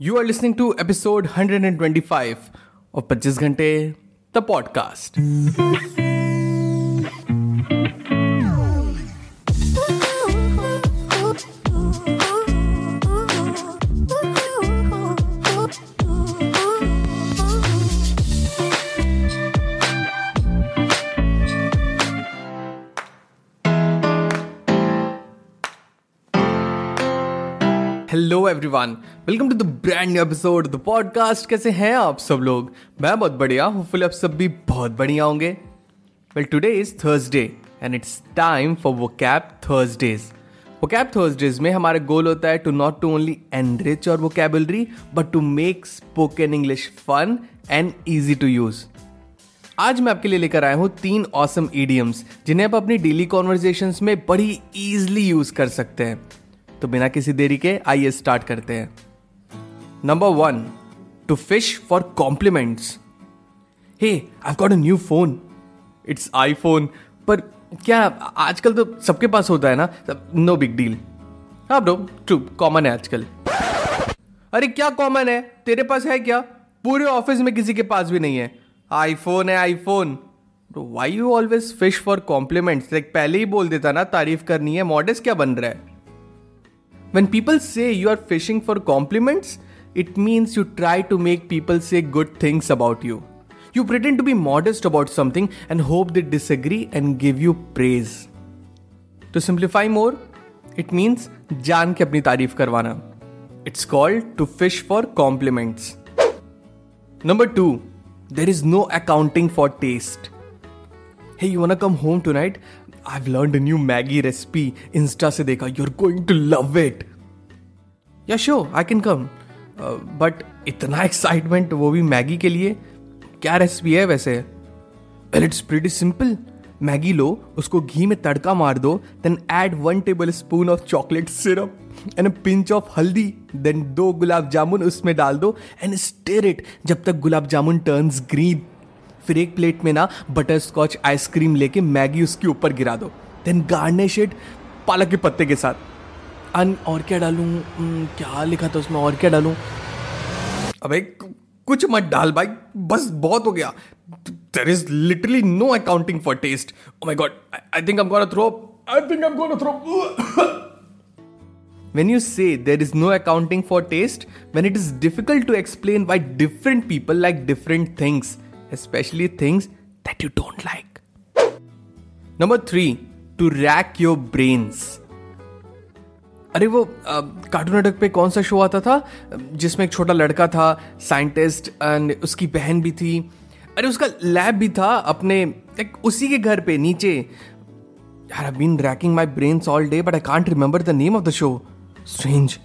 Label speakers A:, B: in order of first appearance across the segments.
A: You are listening to episode 125 of 25 Ghante, the podcast. Hello everyone welcome to the brand new episode the podcast कैसे हैं आप सब लोग? मैं बहुत बढ़िया होपफुली आप सब भी बहुत बढ़िया होंगे। Well today is Thursday and it's time for vocab Thursdays vocab Thursdays में हमारा गोल होता है to not to only enrich और vocabulary but to make spoken English fun and easy to use आज मैं आपके लिए लेकर आया हूँ तीन ऑसम ईडियम्स जिन्हें आप अपनी डेली कॉन्वर्जेशन में बड़ी इजिली यूज़ कर सकते हैं। तो बिना किसी देरी के आइए स्टार्ट करते हैं। Number one to fish for compliments hey I got a new phone it's iPhone पर क्या आजकल तो सबके पास होता है ना? नो बिग डील हाँ ब्रो ट्रू कॉमन है आजकल। अरे क्या कॉमन है? तेरे पास है क्या? पूरे ऑफ़िस में किसी के पास भी नहीं है। आईफोन है iPhone why you always fish for compliments like पहले ही बोल देता ना, तारीफ़ करनी है मॉडर्स क्या बन रहा है? When people say you are fishing for compliments, it means you try to make people say good things about you. You pretend to be modest about something and hope they disagree and give you praise. To simplify more, it means जान के अपनी तारीफ करवाना. It's called to fish for compliments. Number two, there is no accounting for taste. Hey, you wanna come home tonight? Learned a new Maggie recipe. Insta से देखा. You're going to love it. Yeah, sure, I can come. But इतना excitement वो भी Maggi के लिए क्या recipe है वैसे well it's pretty simple Maggi लो उसको घी में तड़का मार दो then add one tablespoon of chocolate syrup and pinch of हल्दी देन दो गुलाब जामुन उसमें डाल दो एंड स्टेर इट जब तक गुलाब जामुन टर्न्स ग्रीन फिर एक प्लेट में ना बटर स्कॉच आइसक्रीम लेके मैगी उसके ऊपर गिरा दो। देन गार्निश इट पालक के पत्ते के साथ। अन, और क्या डालूं? क्या लिखा था उसमें? और क्या डालूं? अबे कुछ मत डाल भाई। बस बहुत हो गया। There is literally no accounting for taste my god I think am gonna throw I think am gonna throw when you say there is no accounting for taste, when it is difficult to explain why different people like different things especially things that you don't like. Number three, to rack your brains. अरे वो cartoon network पे कौन सा show आता था? जिसमें एक छोटा लड़का था साइंटिस्ट एंड उसकी बहन भी थी। अरे उसका लैब भी था अपने एक उसी के घर पे नीचे। यार I been racking my brains all day but I can't remember the name of the show strange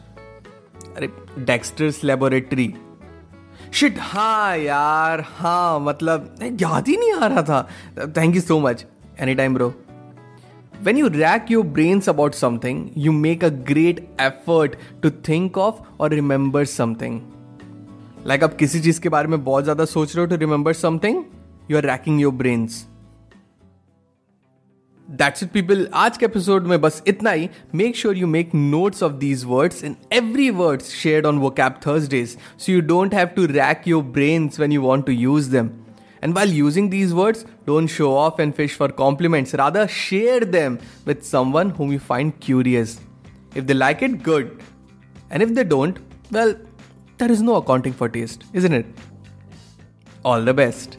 A: अरे डेक्स्टर्स लेबोरेटरी शिट हाँ यार हाँ मतलब याद ही नहीं आ रहा था। Thank you so much any time bro when you rack your brains about something you make a great effort to think of और रिमेंबर समथिंग लाइक आप किसी चीज़ के बारे में बहुत ज़्यादा सोच रहे हो to remember something you are racking your brains that's it people आज के एपिसोड में बस इतना ही make sure you make notes of these words in every words shared on वो cap Thursdays so you don't have to rack your brains when you want to use them And while using these words, don't show off and fish for compliments. Rather, share them with someone whom you find curious. If they like it, good. And if they don't, well, there is no accounting for taste, isn't it? All the best.